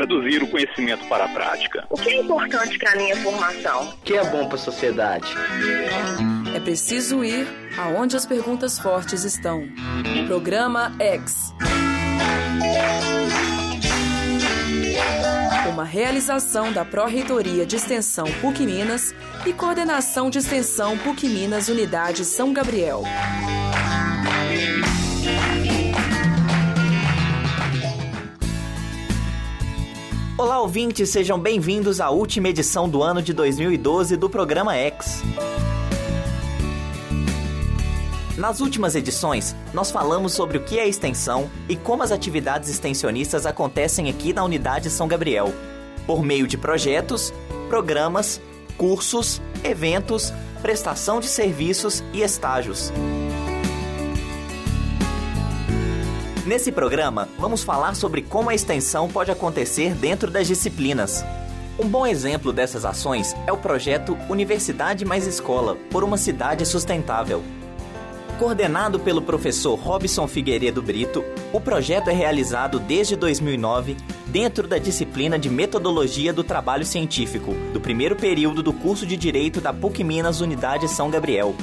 traduzir o conhecimento para a prática. O que é importante para a minha formação? O que é bom para a sociedade? É preciso ir aonde as perguntas fortes estão. Programa X. Uma realização da Pró-Reitoria de Extensão PUC Minas e Coordenação de Extensão PUC Minas Unidade São Gabriel. Olá, ouvintes, sejam bem-vindos à última edição do ano de 2012 do programa X. Nas últimas edições, nós falamos sobre o que é extensão e como as atividades extensionistas acontecem aqui na Unidade São Gabriel, por meio de projetos, programas, cursos, eventos, prestação de serviços e estágios. Nesse programa, vamos falar sobre como a extensão pode acontecer dentro das disciplinas. Um bom exemplo dessas ações é o projeto Universidade Mais Escola por uma cidade sustentável. Coordenado pelo professor Robson Figueiredo Brito, o projeto é realizado desde 2009 dentro da disciplina de Metodologia do Trabalho Científico, do primeiro período do curso de Direito da PUC Minas Unidade São Gabriel.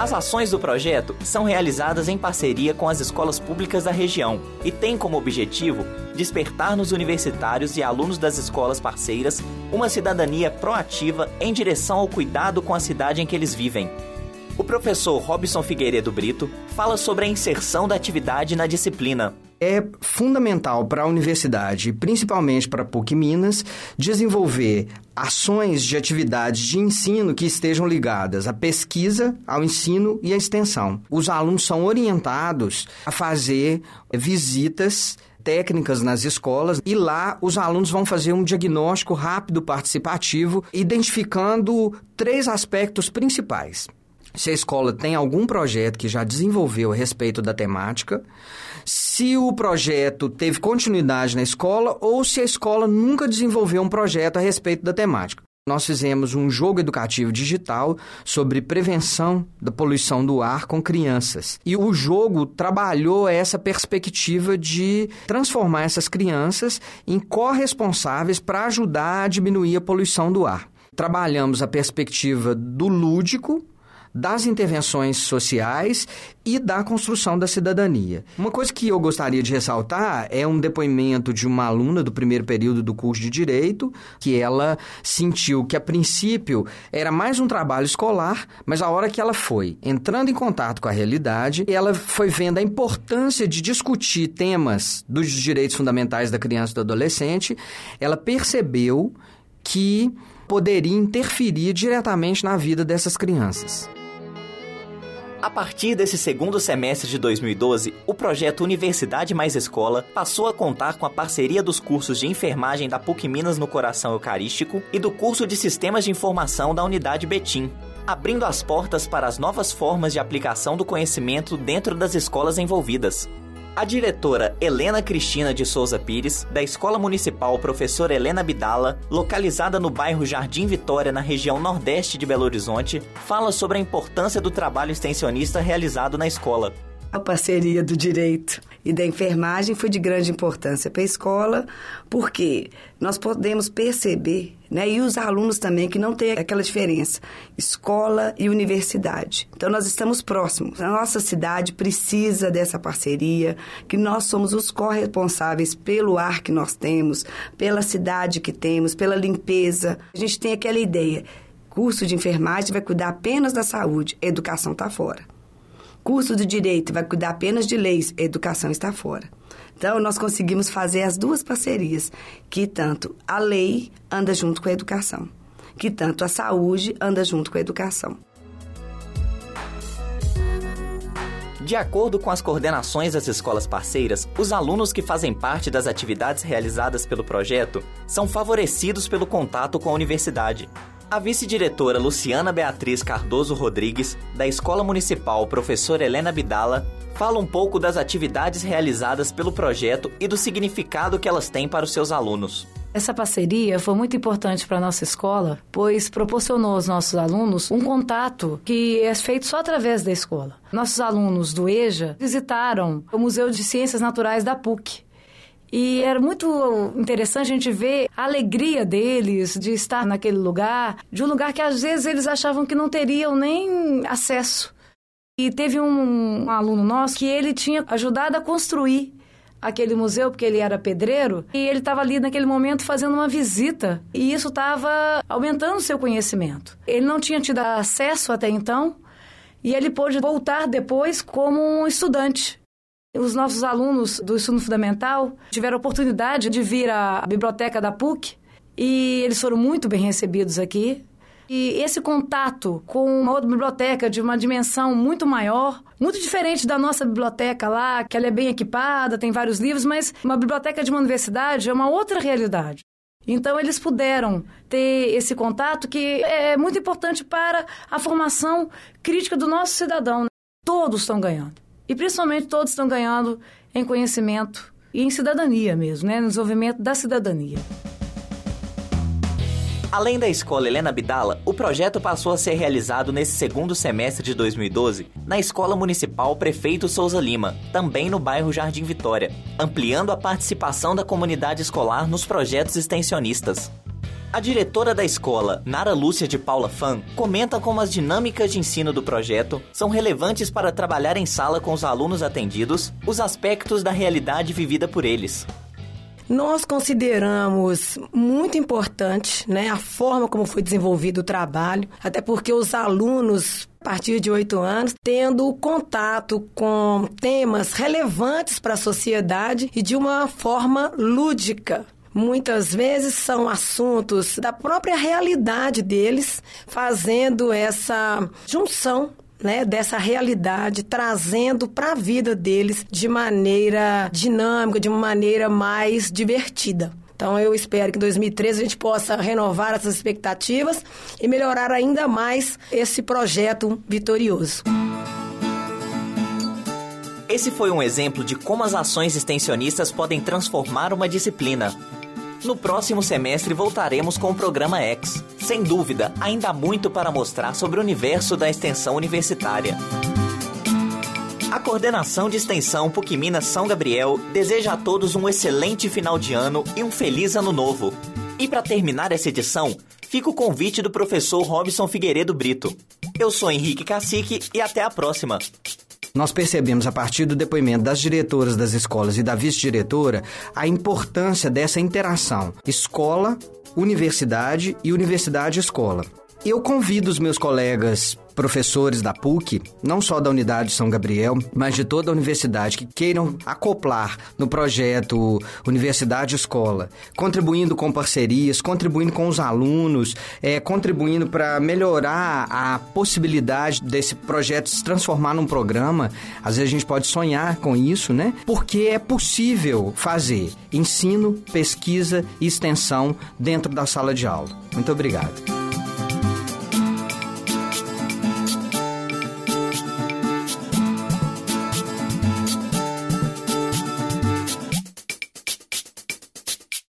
As ações do projeto são realizadas em parceria com as escolas públicas da região e têm como objetivo despertar nos universitários e alunos das escolas parceiras uma cidadania proativa em direção ao cuidado com a cidade em que eles vivem. O professor Robson Figueiredo Brito fala sobre a inserção da atividade na disciplina é fundamental para a universidade, principalmente para a PUC Minas, desenvolver ações de atividades de ensino que estejam ligadas à pesquisa, ao ensino e à extensão. Os alunos são orientados a fazer visitas técnicas nas escolas e lá os alunos vão fazer um diagnóstico rápido participativo, identificando três aspectos principais se a escola tem algum projeto que já desenvolveu a respeito da temática, se o projeto teve continuidade na escola ou se a escola nunca desenvolveu um projeto a respeito da temática. Nós fizemos um jogo educativo digital sobre prevenção da poluição do ar com crianças. E o jogo trabalhou essa perspectiva de transformar essas crianças em corresponsáveis para ajudar a diminuir a poluição do ar. Trabalhamos a perspectiva do lúdico, das intervenções sociais e da construção da cidadania. Uma coisa que eu gostaria de ressaltar é um depoimento de uma aluna do primeiro período do curso de Direito, que ela sentiu que, a princípio, era mais um trabalho escolar, mas a hora que ela foi entrando em contato com a realidade, ela foi vendo a importância de discutir temas dos direitos fundamentais da criança e do adolescente, ela percebeu que poderia interferir diretamente na vida dessas crianças. A partir desse segundo semestre de 2012, o projeto Universidade Mais Escola passou a contar com a parceria dos cursos de enfermagem da PUC Minas no Coração Eucarístico e do curso de Sistemas de Informação da Unidade Betim, abrindo as portas para as novas formas de aplicação do conhecimento dentro das escolas envolvidas. A diretora Helena Cristina de Souza Pires, da Escola Municipal Professora Helena Bidala, localizada no bairro Jardim Vitória, na região nordeste de Belo Horizonte, fala sobre a importância do trabalho extensionista realizado na escola. A parceria do direito e da enfermagem foi de grande importância para a escola, porque nós podemos perceber, né, e os alunos também, que não tem aquela diferença, escola e universidade. Então, nós estamos próximos. A nossa cidade precisa dessa parceria, que nós somos os corresponsáveis pelo ar que nós temos, pela cidade que temos, pela limpeza. A gente tem aquela ideia, curso de enfermagem vai cuidar apenas da saúde, a educação está fora curso de direito vai cuidar apenas de leis, educação está fora. Então, nós conseguimos fazer as duas parcerias, que tanto a lei anda junto com a educação, que tanto a saúde anda junto com a educação. De acordo com as coordenações das escolas parceiras, os alunos que fazem parte das atividades realizadas pelo projeto são favorecidos pelo contato com a universidade. A vice-diretora Luciana Beatriz Cardoso Rodrigues, da Escola Municipal Professora Helena Bidala, fala um pouco das atividades realizadas pelo projeto e do significado que elas têm para os seus alunos. Essa parceria foi muito importante para a nossa escola, pois proporcionou aos nossos alunos um contato que é feito só através da escola. Nossos alunos do EJA visitaram o Museu de Ciências Naturais da PUC E era muito interessante a gente ver a alegria deles de estar naquele lugar, de um lugar que às vezes eles achavam que não teriam nem acesso. E teve um, um aluno nosso que ele tinha ajudado a construir aquele museu, porque ele era pedreiro, e ele estava ali naquele momento fazendo uma visita, e isso estava aumentando seu conhecimento. Ele não tinha tido acesso até então, e ele pôde voltar depois como um estudante. Os nossos alunos do ensino fundamental tiveram a oportunidade de vir à biblioteca da PUC e eles foram muito bem recebidos aqui. E esse contato com uma outra biblioteca de uma dimensão muito maior, muito diferente da nossa biblioteca lá, que ela é bem equipada, tem vários livros, mas uma biblioteca de uma universidade é uma outra realidade. Então, eles puderam ter esse contato que é muito importante para a formação crítica do nosso cidadão. Todos estão ganhando. E principalmente todos estão ganhando em conhecimento e em cidadania mesmo, né? no desenvolvimento da cidadania. Além da escola Helena Bidala, o projeto passou a ser realizado nesse segundo semestre de 2012 na Escola Municipal Prefeito Souza Lima, também no bairro Jardim Vitória, ampliando a participação da comunidade escolar nos projetos extensionistas. A diretora da escola, Nara Lúcia de Paula Fan, comenta como as dinâmicas de ensino do projeto são relevantes para trabalhar em sala com os alunos atendidos, os aspectos da realidade vivida por eles. Nós consideramos muito importante né, a forma como foi desenvolvido o trabalho, até porque os alunos a partir de oito anos, tendo contato com temas relevantes para a sociedade e de uma forma lúdica. Muitas vezes são assuntos da própria realidade deles, fazendo essa junção né, dessa realidade, trazendo para a vida deles de maneira dinâmica, de uma maneira mais divertida. Então eu espero que em 2013 a gente possa renovar essas expectativas e melhorar ainda mais esse projeto vitorioso. Esse foi um exemplo de como as ações extensionistas podem transformar uma disciplina. No próximo semestre voltaremos com o programa X. Sem dúvida, ainda há muito para mostrar sobre o universo da extensão universitária. A coordenação de extensão PUC Minas São Gabriel deseja a todos um excelente final de ano e um feliz ano novo. E para terminar essa edição, fica o convite do professor Robson Figueiredo Brito. Eu sou Henrique Cacique e até a próxima. Nós percebemos a partir do depoimento das diretoras das escolas e da vice-diretora a importância dessa interação escola, universidade e universidade-escola. Eu convido os meus colegas professores da PUC, não só da unidade São Gabriel, mas de toda a universidade, que queiram acoplar no projeto Universidade Escola, contribuindo com parcerias, contribuindo com os alunos, é, contribuindo para melhorar a possibilidade desse projeto se transformar num programa. Às vezes a gente pode sonhar com isso, né? Porque é possível fazer ensino, pesquisa e extensão dentro da sala de aula. Muito obrigado.